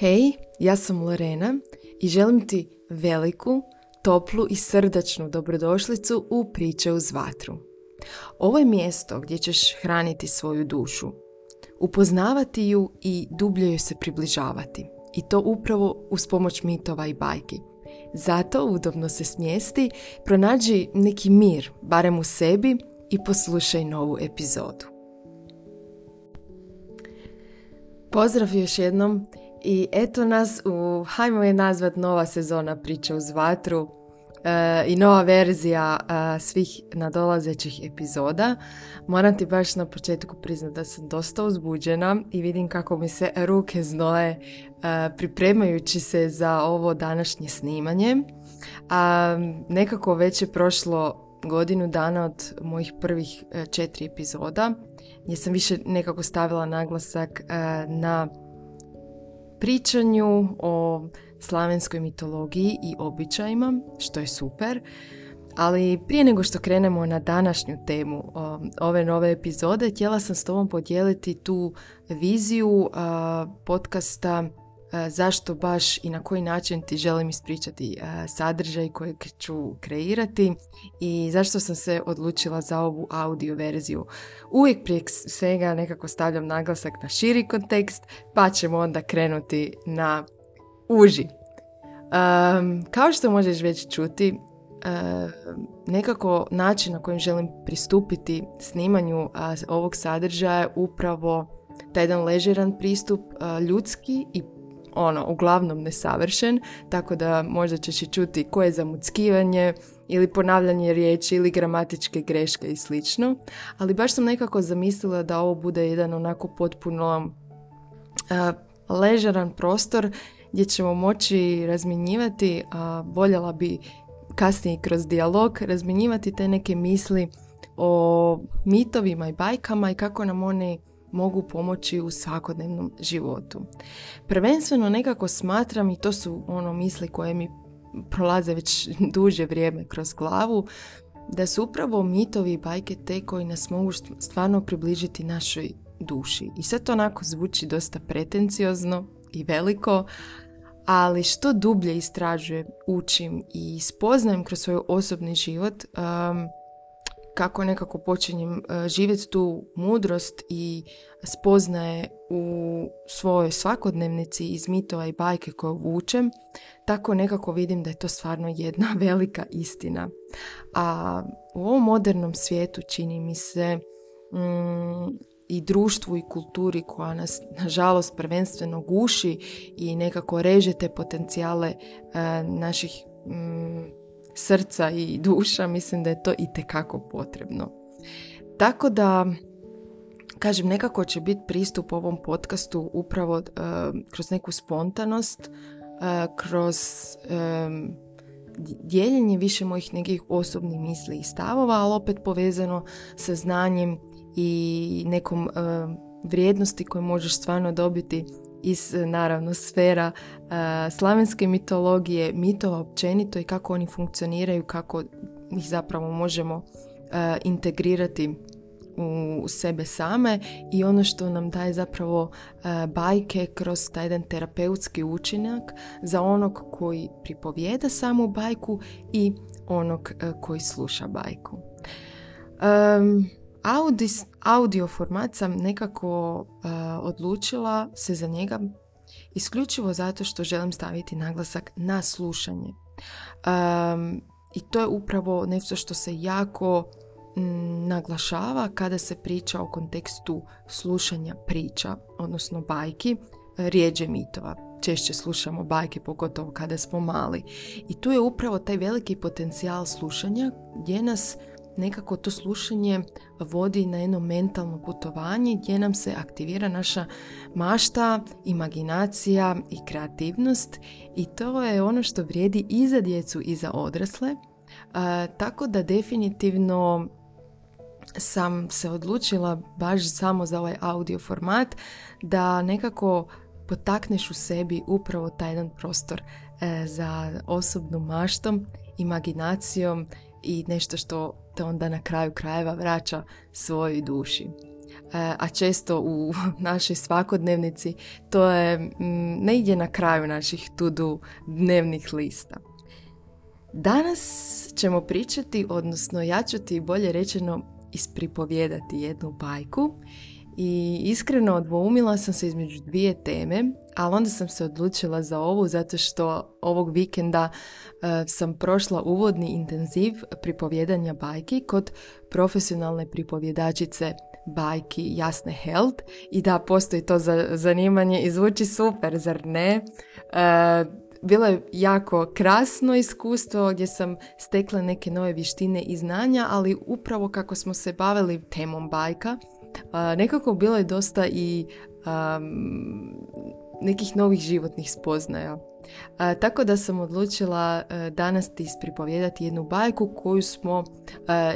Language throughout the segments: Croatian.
Hej, ja sam Lorena i želim ti veliku, toplu i srdačnu dobrodošlicu u Priče uz vatru. Ovo je mjesto gdje ćeš hraniti svoju dušu, upoznavati ju i dublje joj se približavati. I to upravo uz pomoć mitova i bajki. Zato udobno se smjesti, pronađi neki mir, barem u sebi i poslušaj novu epizodu. Pozdrav još jednom i eto nas u, hajmo je nazvat nova sezona priče uz vatru e, i nova verzija e, svih nadolazećih epizoda. Moram ti baš na početku priznati da sam dosta uzbuđena i vidim kako mi se ruke znoje e, pripremajući se za ovo današnje snimanje. A, nekako već je prošlo godinu dana od mojih prvih četiri epizoda gdje sam više nekako stavila naglasak na pričanju o slavenskoj mitologiji i običajima, što je super. Ali prije nego što krenemo na današnju temu ove nove epizode, htjela sam s tobom podijeliti tu viziju podcasta zašto baš i na koji način ti želim ispričati sadržaj kojeg ću kreirati i zašto sam se odlučila za ovu audio verziju. Uvijek prije svega nekako stavljam naglasak na širi kontekst, pa ćemo onda krenuti na uži. kao što možeš već čuti, nekako način na kojim želim pristupiti snimanju ovog sadržaja je upravo taj jedan ležeran pristup ljudski i ono, uglavnom nesavršen, tako da možda ćeš i čuti koje je zamuckivanje ili ponavljanje riječi ili gramatičke greške i slično. Ali baš sam nekako zamislila da ovo bude jedan onako potpuno uh, ležeran prostor gdje ćemo moći razmjenjivati, a voljela bi kasnije kroz dijalog razmjenjivati te neke misli o mitovima i bajkama i kako nam oni mogu pomoći u svakodnevnom životu. Prvenstveno nekako smatram i to su ono misli koje mi prolaze već duže vrijeme kroz glavu, da su upravo mitovi i bajke te koji nas mogu stvarno približiti našoj duši. I sve to onako zvuči dosta pretenciozno i veliko, ali što dublje istražujem, učim i spoznajem kroz svoj osobni život, um, kako nekako počinjem e, živjeti tu mudrost i spoznaje u svojoj svakodnevnici iz mitova i bajke koje vučem, tako nekako vidim da je to stvarno jedna velika istina. A u ovom modernom svijetu čini mi se mm, i društvu i kulturi koja nas nažalost prvenstveno guši i nekako reže te potencijale e, naših mm, srca i duša, mislim da je to i tekako potrebno. Tako da, kažem, nekako će biti pristup ovom podcastu upravo uh, kroz neku spontanost, uh, kroz um, dijeljenje više mojih nekih osobnih misli i stavova, ali opet povezano sa znanjem i nekom uh, vrijednosti koju možeš stvarno dobiti iz naravno sfera uh, slavenske mitologije, mitova općenito i kako oni funkcioniraju, kako ih zapravo možemo uh, integrirati u sebe same i ono što nam daje zapravo bajke kroz taj jedan terapeutski učinak za onog koji pripovijeda samu bajku i onog koji sluša bajku. Um, Audis, audio format sam nekako uh, odlučila se za njega isključivo zato što želim staviti naglasak na slušanje. Um, I to je upravo nešto što se jako naglašava kada se priča o kontekstu slušanja priča, odnosno bajki, rijeđe mitova. Češće slušamo bajke, pogotovo kada smo mali. I tu je upravo taj veliki potencijal slušanja gdje nas nekako to slušanje vodi na jedno mentalno putovanje gdje nam se aktivira naša mašta, imaginacija i kreativnost i to je ono što vrijedi i za djecu i za odrasle. tako da definitivno sam se odlučila baš samo za ovaj audio format da nekako potakneš u sebi upravo taj jedan prostor e, za osobnu maštom, imaginacijom i nešto što te onda na kraju krajeva vraća svojoj duši. a često u našoj svakodnevnici, to je negdje na kraju naših tudu dnevnih lista. Danas ćemo pričati, odnosno ja ću ti bolje rečeno ispripovijedati jednu bajku i iskreno dvoumila sam se između dvije teme, ali onda sam se odlučila za ovu zato što ovog vikenda e, sam prošla uvodni intenziv pripovjedanja bajki kod profesionalne pripovjedačice bajki Jasne Held i da postoji to za zanimanje i zvuči super, zar ne? E, bilo je jako krasno iskustvo gdje sam stekla neke nove vještine i znanja, ali upravo kako smo se bavili temom bajka, nekako bilo je dosta i nekih novih životnih spoznaja. tako da sam odlučila danas ti ispripovjedati jednu bajku koju smo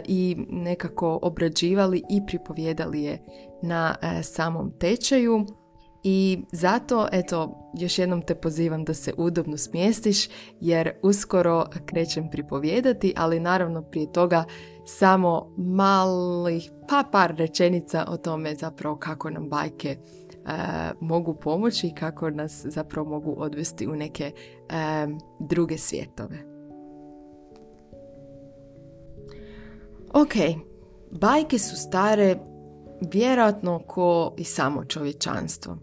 i nekako obrađivali i pripovjedali je na samom tečaju. I zato, eto, još jednom te pozivam da se udobno smjestiš jer uskoro krećem pripovjedati, ali naravno prije toga samo malih, pa par rečenica o tome zapravo kako nam bajke e, mogu pomoći i kako nas zapravo mogu odvesti u neke druge svjetove. Ok, bajke su stare vjerojatno ko i samo čovječanstvo.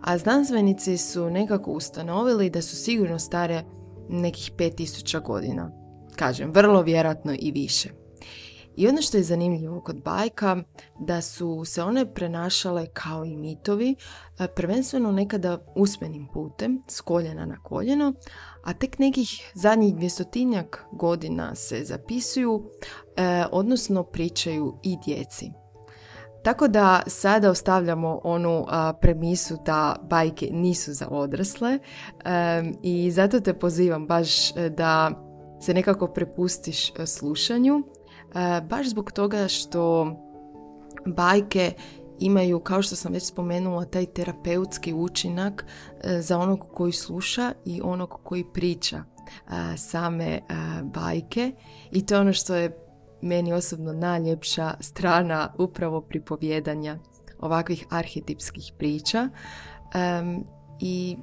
A znanstvenici su nekako ustanovili da su sigurno stare nekih 5000 godina. Kažem, vrlo vjerojatno i više. I ono što je zanimljivo kod bajka, da su se one prenašale kao i mitovi, prvenstveno nekada usmenim putem, s koljena na koljeno, a tek nekih zadnjih dvjestotinjak godina se zapisuju, e, odnosno pričaju i djeci. Tako da sada ostavljamo onu premisu da bajke nisu za odrasle i zato te pozivam baš e, da se nekako prepustiš e, slušanju, e, baš zbog toga što bajke imaju, kao što sam već spomenula, taj terapeutski učinak za onog koji sluša i onog koji priča same bajke. I to je ono što je meni osobno najljepša strana upravo pripovjedanja ovakvih arhetipskih priča. I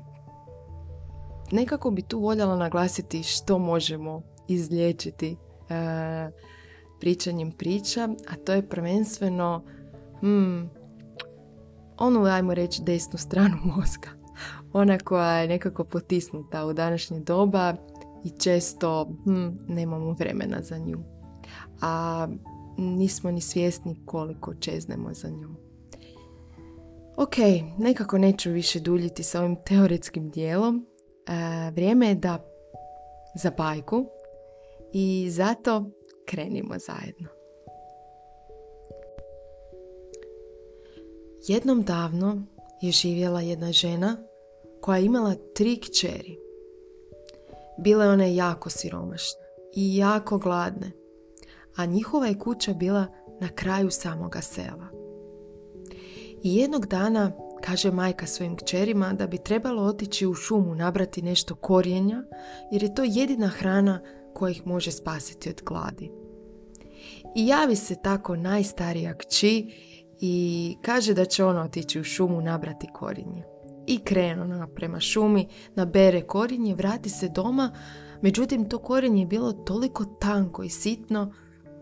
nekako bi tu voljela naglasiti što možemo izliječiti uh, pričanjem priča, a to je prvenstveno hmm, onu, ajmo reći, desnu stranu mozga. Ona koja je nekako potisnuta u današnje doba i često hmm, nemamo vremena za nju a nismo ni svjesni koliko čeznemo za njom. Ok, nekako neću više duljiti sa ovim teoretskim dijelom. E, vrijeme je da za bajku i zato krenimo zajedno. Jednom davno je živjela jedna žena koja je imala tri kćeri. Bile one jako siromašne i jako gladne a njihova je kuća bila na kraju samoga sela. I jednog dana kaže majka svojim kćerima da bi trebalo otići u šumu nabrati nešto korijenja jer je to jedina hrana koja ih može spasiti od gladi. I javi se tako najstarija kći i kaže da će ona otići u šumu nabrati korijenje. I krenu ona prema šumi, nabere korijenje, vrati se doma, međutim to korijenje je bilo toliko tanko i sitno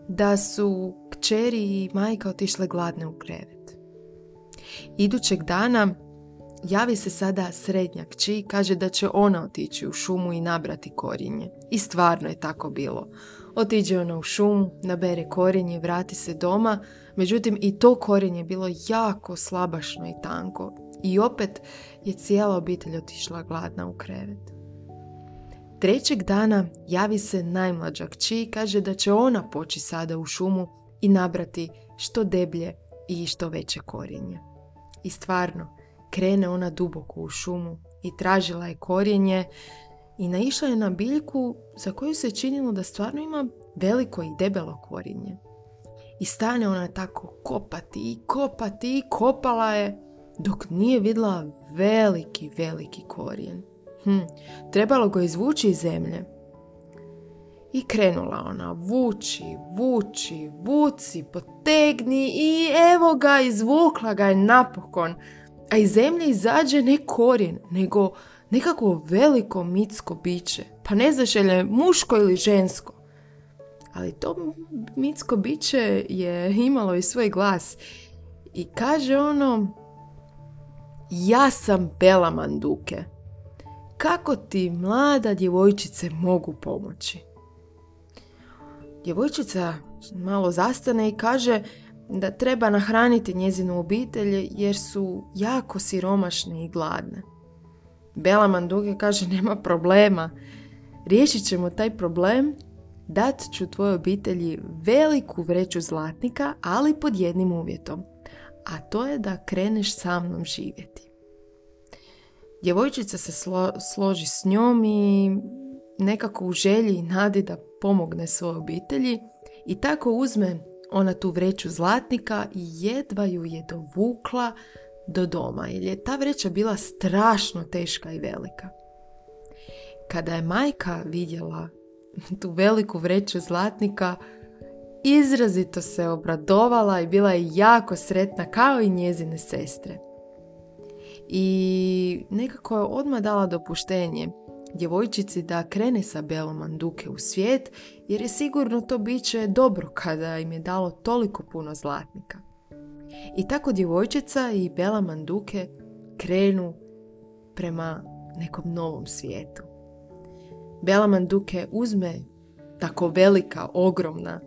da su kćeri i majka otišle gladne u krevet. Idućeg dana javi se sada srednja kći i kaže da će ona otići u šumu i nabrati korinje. I stvarno je tako bilo. Otiđe ona u šumu, nabere korinje, vrati se doma, međutim i to korinje bilo jako slabašno i tanko. I opet je cijela obitelj otišla gladna u krevet. Trećeg dana javi se najmlađa kći i kaže da će ona poći sada u šumu i nabrati što deblje i što veće korijenje. I stvarno, krene ona duboko u šumu i tražila je korijenje i naišla je na biljku za koju se činilo da stvarno ima veliko i debelo korijenje. I stane ona tako kopati i kopati i kopala je dok nije vidjela veliki, veliki korijen. Hm, trebalo ga izvući iz zemlje. I krenula ona vuči, vuči, vuci, potegni i evo ga, izvukla ga je napokon. A iz zemlje izađe ne korijen, nego nekako veliko mitsko biće. Pa ne znaš je muško ili žensko. Ali to mitsko biće je imalo i svoj glas. I kaže ono, ja sam Bela Manduke. Kako ti mlada djevojčice mogu pomoći? Djevojčica malo zastane i kaže da treba nahraniti njezinu obitelj jer su jako siromašne i gladne. Bela Manduke kaže nema problema, riješit ćemo taj problem, dat ću tvojoj obitelji veliku vreću zlatnika, ali pod jednim uvjetom, a to je da kreneš sa mnom živjeti. Djevojčica se složi s njom i nekako u želji i nadi da pomogne svojoj obitelji i tako uzme ona tu vreću zlatnika i jedva ju je dovukla do doma jer je ta vreća bila strašno teška i velika. Kada je majka vidjela tu veliku vreću zlatnika, izrazito se obradovala i bila je jako sretna kao i njezine sestre. I nekako je odmah dala dopuštenje djevojčici da krene sa Belom Manduke u svijet, jer je sigurno to biće dobro kada im je dalo toliko puno zlatnika. I tako djevojčica i Bela Manduke krenu prema nekom novom svijetu. Bela Manduke uzme tako velika, ogromna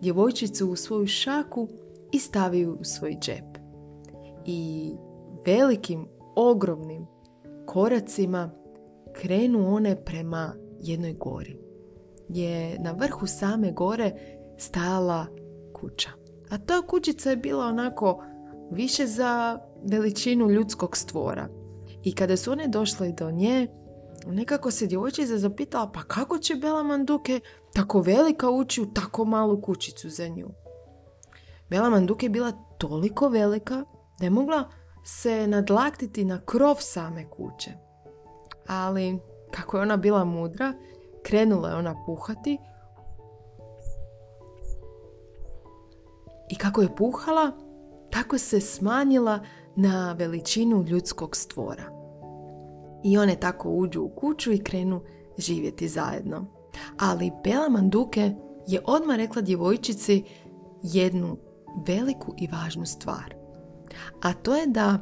djevojčicu u svoju šaku i stavi ju u svoj džep. I velikim, ogromnim koracima krenu one prema jednoj gori. Je na vrhu same gore stajala kuća. A ta kućica je bila onako više za veličinu ljudskog stvora. I kada su one došle do nje, nekako se djevojčica zapitala pa kako će Bela Manduke tako velika ući u tako malu kućicu za nju. Bela Manduke je bila toliko velika da je mogla se nadlaktiti na krov same kuće ali kako je ona bila mudra, krenula je ona puhati i kako je puhala, tako se smanjila na veličinu ljudskog stvora. I one tako uđu u kuću i krenu živjeti zajedno. Ali Bela Manduke je odmah rekla djevojčici jednu veliku i važnu stvar. A to je da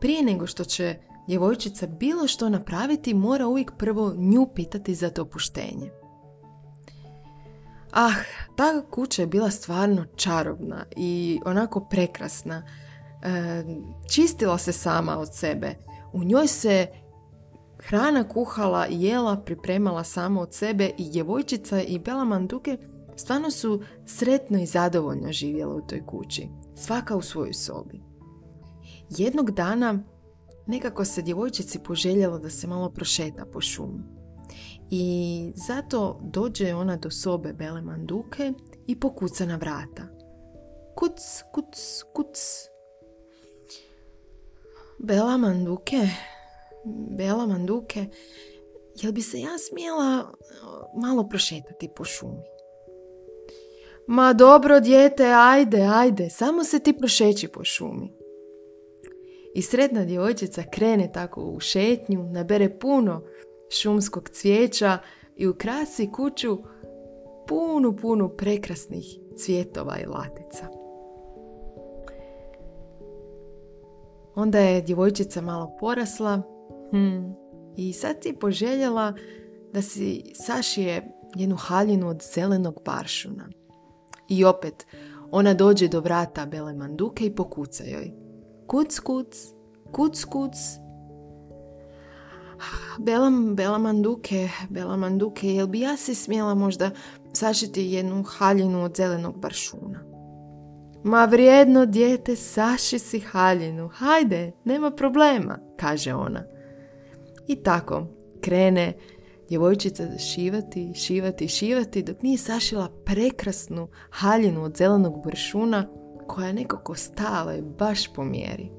prije nego što će djevojčica bilo što napraviti, mora uvijek prvo nju pitati za dopuštenje. Ah, ta kuća je bila stvarno čarobna i onako prekrasna. E, čistila se sama od sebe. U njoj se hrana kuhala jela pripremala sama od sebe i djevojčica i Bela Manduke stvarno su sretno i zadovoljno živjela u toj kući. Svaka u svojoj sobi. Jednog dana nekako se djevojčici poželjelo da se malo prošeta po šumi. I zato dođe ona do sobe Bele Manduke i pokuca na vrata. Kuc, kuc, kuc. Bela Manduke, Bela Manduke, jel bi se ja smjela malo prošetati po šumi? Ma dobro, dijete, ajde, ajde, samo se ti prošeći po šumi. I sretna djevojčica krene tako u šetnju, nabere puno šumskog cvijeća i ukrasi kuću punu, punu prekrasnih cvjetova i latica. Onda je djevojčica malo porasla hmm, i sad si poželjela da si sašije jednu haljinu od zelenog baršuna. I opet, ona dođe do vrata Bele Manduke i pokuca joj. Kuc, kuc, kuc, kuc. Bela, Bela Manduke, Bela Manduke, jel bi ja se smjela možda sašiti jednu haljinu od zelenog baršuna? Ma vrijedno dijete, saši si haljinu, hajde, nema problema, kaže ona. I tako, krene djevojčica šivati, šivati, šivati, dok nije sašila prekrasnu haljinu od zelenog bršuna koja je nekako stala i baš po mjeri.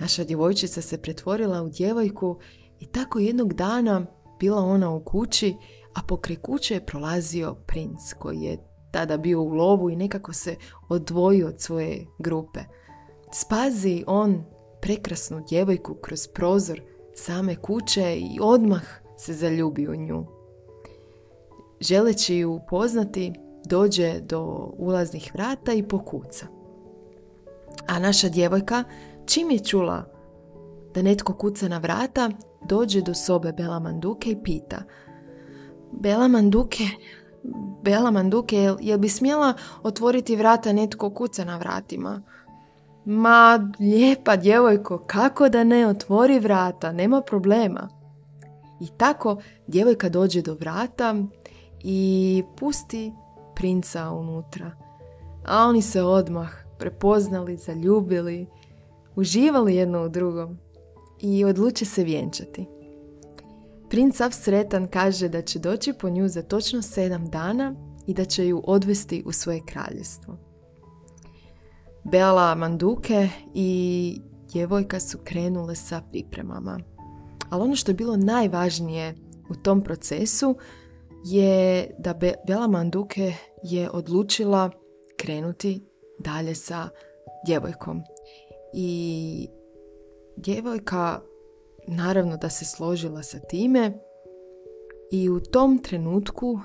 Naša djevojčica se pretvorila u djevojku i tako jednog dana bila ona u kući, a pokraj kuće je prolazio princ koji je tada bio u lovu i nekako se odvojio od svoje grupe. Spazi on prekrasnu djevojku kroz prozor same kuće i odmah se zaljubi u nju. Želeći ju upoznati, dođe do ulaznih vrata i pokuca. A naša djevojka, čim je čula da netko kuca na vrata, dođe do sobe Bela Manduke i pita Bela Manduke, Bela Manduke, jel, jel bi smjela otvoriti vrata netko kuca na vratima? Ma, lijepa djevojko, kako da ne otvori vrata, nema problema. I tako djevojka dođe do vrata i pusti princa unutra. A oni se odmah prepoznali, zaljubili, uživali jedno u drugom i odluče se vjenčati. Princ sav sretan kaže da će doći po nju za točno sedam dana i da će ju odvesti u svoje kraljevstvo. Bela Manduke i djevojka su krenule sa pripremama. Ali ono što je bilo najvažnije u tom procesu je da Bela Manduke je odlučila krenuti dalje sa djevojkom. I djevojka naravno da se složila sa time i u tom trenutku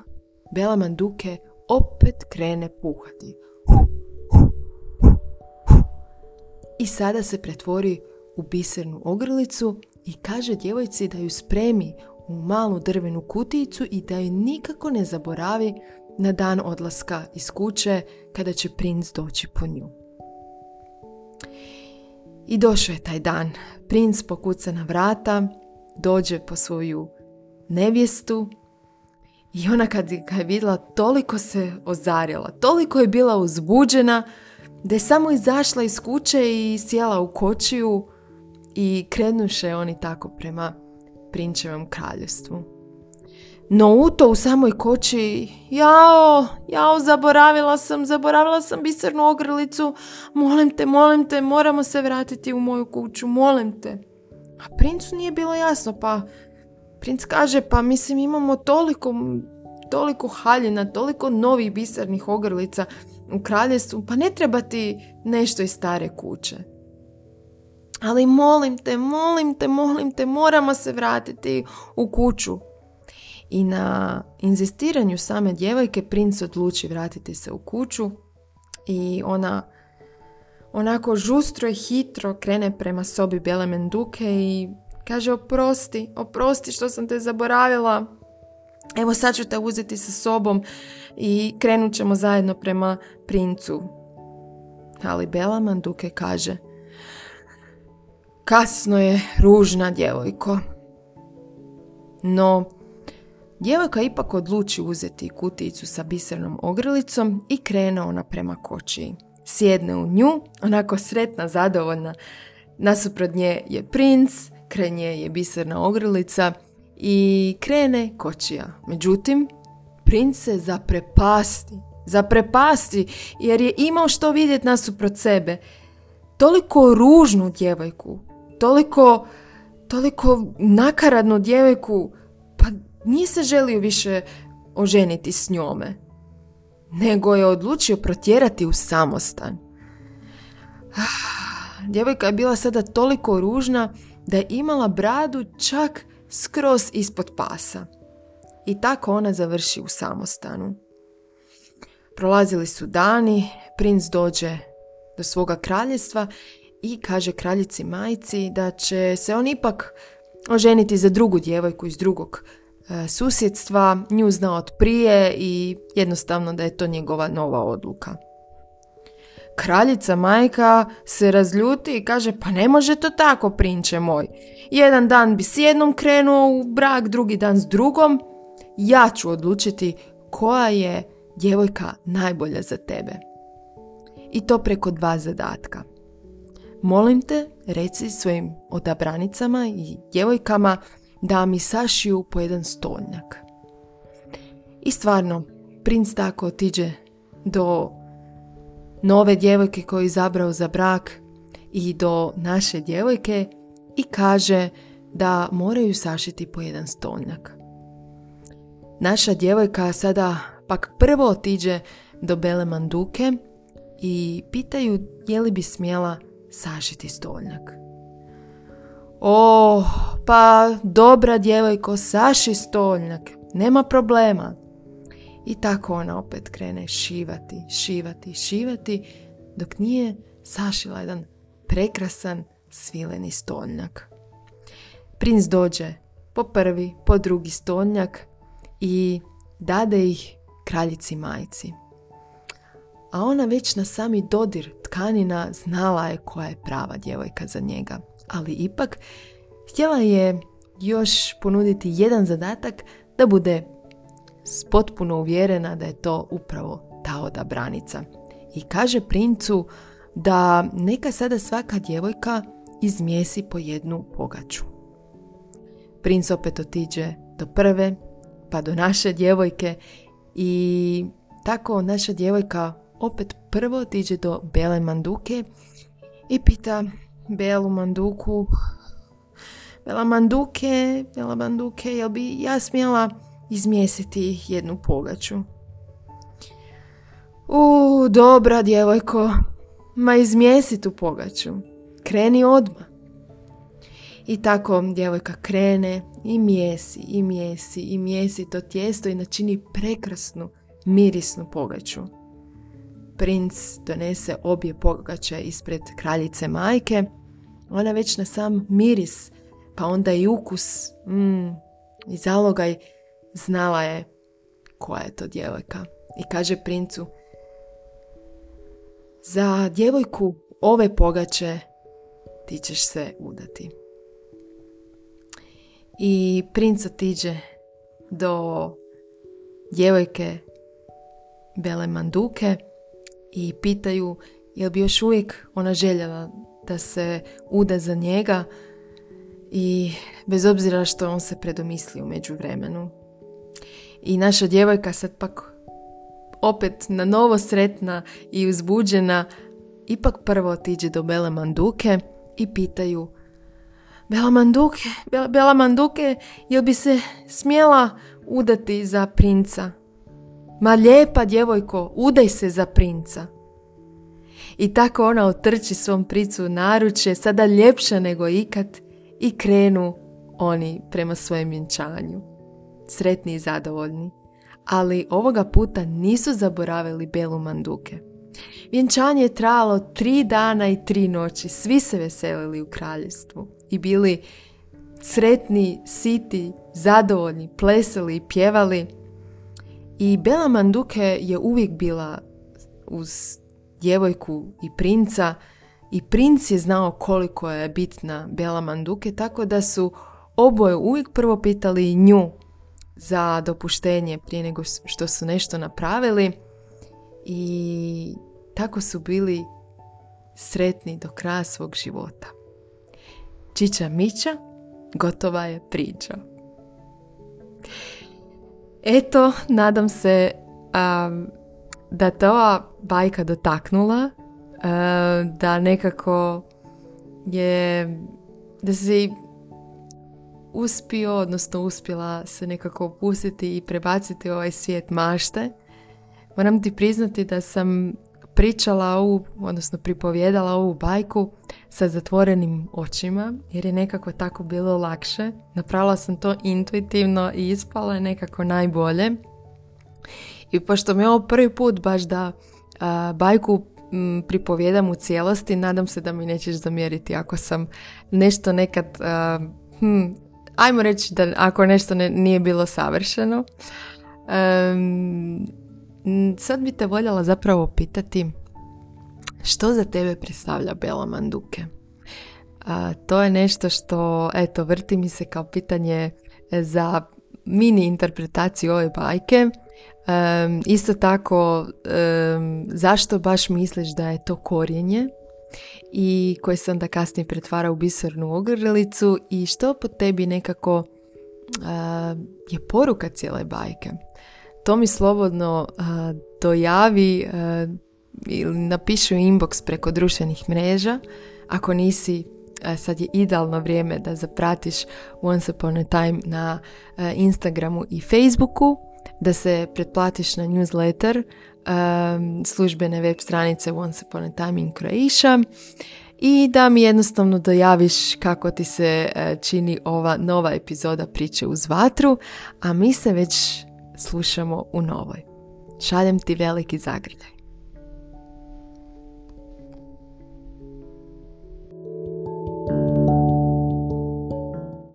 Bela Manduke opet krene puhati. I sada se pretvori u bisernu ogrlicu i kaže djevojci da ju spremi u malu drvenu kutijicu i da ju nikako ne zaboravi na dan odlaska iz kuće kada će princ doći po nju. I došao je taj dan. Princ pokuca na vrata, dođe po svoju nevjestu i ona kad ga je vidjela toliko se ozarila, toliko je bila uzbuđena da je samo izašla iz kuće i sjela u kočiju i krenuše oni tako prema prinčevom kraljevstvu. No u to u samoj koči, jao, jao, zaboravila sam, zaboravila sam bisernu ogrlicu, molim te, molim te, moramo se vratiti u moju kuću, molim te. A princu nije bilo jasno, pa princ kaže, pa mislim imamo toliko, toliko haljina, toliko novih bisernih ogrlica u kraljestvu, pa ne treba ti nešto iz stare kuće. Ali molim te, molim te, molim te, moramo se vratiti u kuću. I na inzistiranju same djevojke princ odluči vratiti se u kuću i ona onako žustro i hitro krene prema sobi Bele Menduke i kaže oprosti, oprosti što sam te zaboravila. Evo sad ću te uzeti sa sobom i krenut ćemo zajedno prema princu. Ali Bela Manduke kaže Kasno je, ružna djevojko. No, Djevojka ipak odluči uzeti kutijicu sa bisernom ogrlicom i krene ona prema kočiji. Sjedne u nju, onako sretna, zadovoljna. Nasuprot nje je princ, kraj nje je biserna ogrlica i krene kočija. Međutim, princ se zaprepasti, zaprepasti jer je imao što vidjeti nasuprot sebe. Toliko ružnu djevojku, toliko, toliko nakaradnu djevojku, nije se želio više oženiti s njome, nego je odlučio protjerati u samostan. Djevojka je bila sada toliko ružna da je imala bradu čak skroz ispod pasa. I tako ona završi u samostanu. Prolazili su dani, princ dođe do svoga kraljestva i kaže kraljici majci da će se on ipak oženiti za drugu djevojku iz drugog susjedstva, nju zna od prije i jednostavno da je to njegova nova odluka. Kraljica majka se razljuti i kaže pa ne može to tako prinče moj. Jedan dan bi s jednom krenuo u brak, drugi dan s drugom. Ja ću odlučiti koja je djevojka najbolja za tebe. I to preko dva zadatka. Molim te, reci svojim odabranicama i djevojkama da mi sašiju po jedan stolnjak. I stvarno, princ tako otiđe do nove djevojke koju je izabrao za brak i do naše djevojke i kaže da moraju sašiti po jedan stolnjak. naša djevojka sada pak prvo otiđe do Bele Manduke i pitaju je li bi smjela sašiti stolnjak. O, pa dobra djevojko, saši stolnjak, nema problema. I tako ona opet krene šivati, šivati, šivati, dok nije sašila jedan prekrasan svileni stolnjak. Princ dođe po prvi, po drugi stolnjak i dade ih kraljici majci. A ona već na sami dodir tkanina znala je koja je prava djevojka za njega. Ali ipak htjela je još ponuditi jedan zadatak da bude potpuno uvjerena da je to upravo ta odabranica. I kaže princu da neka sada svaka djevojka izmjesi po jednu pogaču. Princ opet otiđe do prve, pa do naše djevojke i tako naša djevojka opet prvo otiđe do Bele Manduke i pita Belu Manduku Bela Manduke, Bela Manduke, jel bi ja smjela izmjesiti jednu pogaču? U, dobra djevojko, ma izmjesi tu pogaču, kreni odmah. I tako djevojka krene i mjesi, i mjesi, i mjesi to tijesto i načini prekrasnu, mirisnu pogaču. Princ donese obje pogače ispred kraljice majke. Ona već na sam miris, pa onda i ukus mm, i zalogaj znala je koja je to djevojka. I kaže princu, za djevojku ove pogače ti ćeš se udati. I princ otiđe do djevojke Bele Manduke i pitaju jel bi još uvijek ona željela da se uda za njega i bez obzira što on se predomisli u međuvremenu. I naša djevojka sad pak opet na novo sretna i uzbuđena ipak prvo otiđe do Bele Manduke i pitaju Bela Manduke, Bela, Bela Manduke, jel bi se smjela udati za princa? Ma lijepa djevojko, udaj se za princa. I tako ona otrči svom pricu naruče, sada ljepša nego ikad, i krenu oni prema svojem vjenčanju. Sretni i zadovoljni. Ali ovoga puta nisu zaboravili Belu Manduke. Vjenčanje je trajalo tri dana i tri noći. Svi se veselili u kraljestvu i bili sretni, siti, zadovoljni, plesali i pjevali. I Bela Manduke je uvijek bila uz djevojku i princa i princ je znao koliko je bitna Bela Manduke, tako da su oboje uvijek prvo pitali nju za dopuštenje prije nego što su nešto napravili i tako su bili sretni do kraja svog života. Čiča Mića, gotova je priča. Eto, nadam se da te ova bajka dotaknula, da nekako je, da si uspio, odnosno uspjela se nekako opustiti i prebaciti ovaj svijet mašte. Moram ti priznati da sam pričala ovu, odnosno pripovjedala ovu bajku sa zatvorenim očima, jer je nekako tako bilo lakše. Napravila sam to intuitivno i ispala je nekako najbolje. I pošto mi je ovo prvi put baš da bajku m, pripovjedam u cijelosti, nadam se da mi nećeš zamjeriti ako sam nešto nekad, hm, ajmo reći da ako nešto ne, nije bilo savršeno. Sad bi te voljela zapravo pitati što za tebe predstavlja Bela Manduke? A, to je nešto što, eto, vrti mi se kao pitanje za mini interpretaciju ove bajke. isto tako, zašto baš misliš da je to korijenje i koje se onda kasnije pretvara u bisernu ogrlicu i što po tebi nekako je poruka cijele bajke. To mi slobodno dojavi ili napiši u inbox preko društvenih mreža. Ako nisi sad je idealno vrijeme da zapratiš Once Upon a Time na Instagramu i Facebooku, da se pretplatiš na newsletter službene web stranice Once Upon a Time in Croatia i da mi jednostavno dojaviš kako ti se čini ova nova epizoda priče uz vatru, a mi se već slušamo u novoj. Šaljem ti veliki zagrljaj.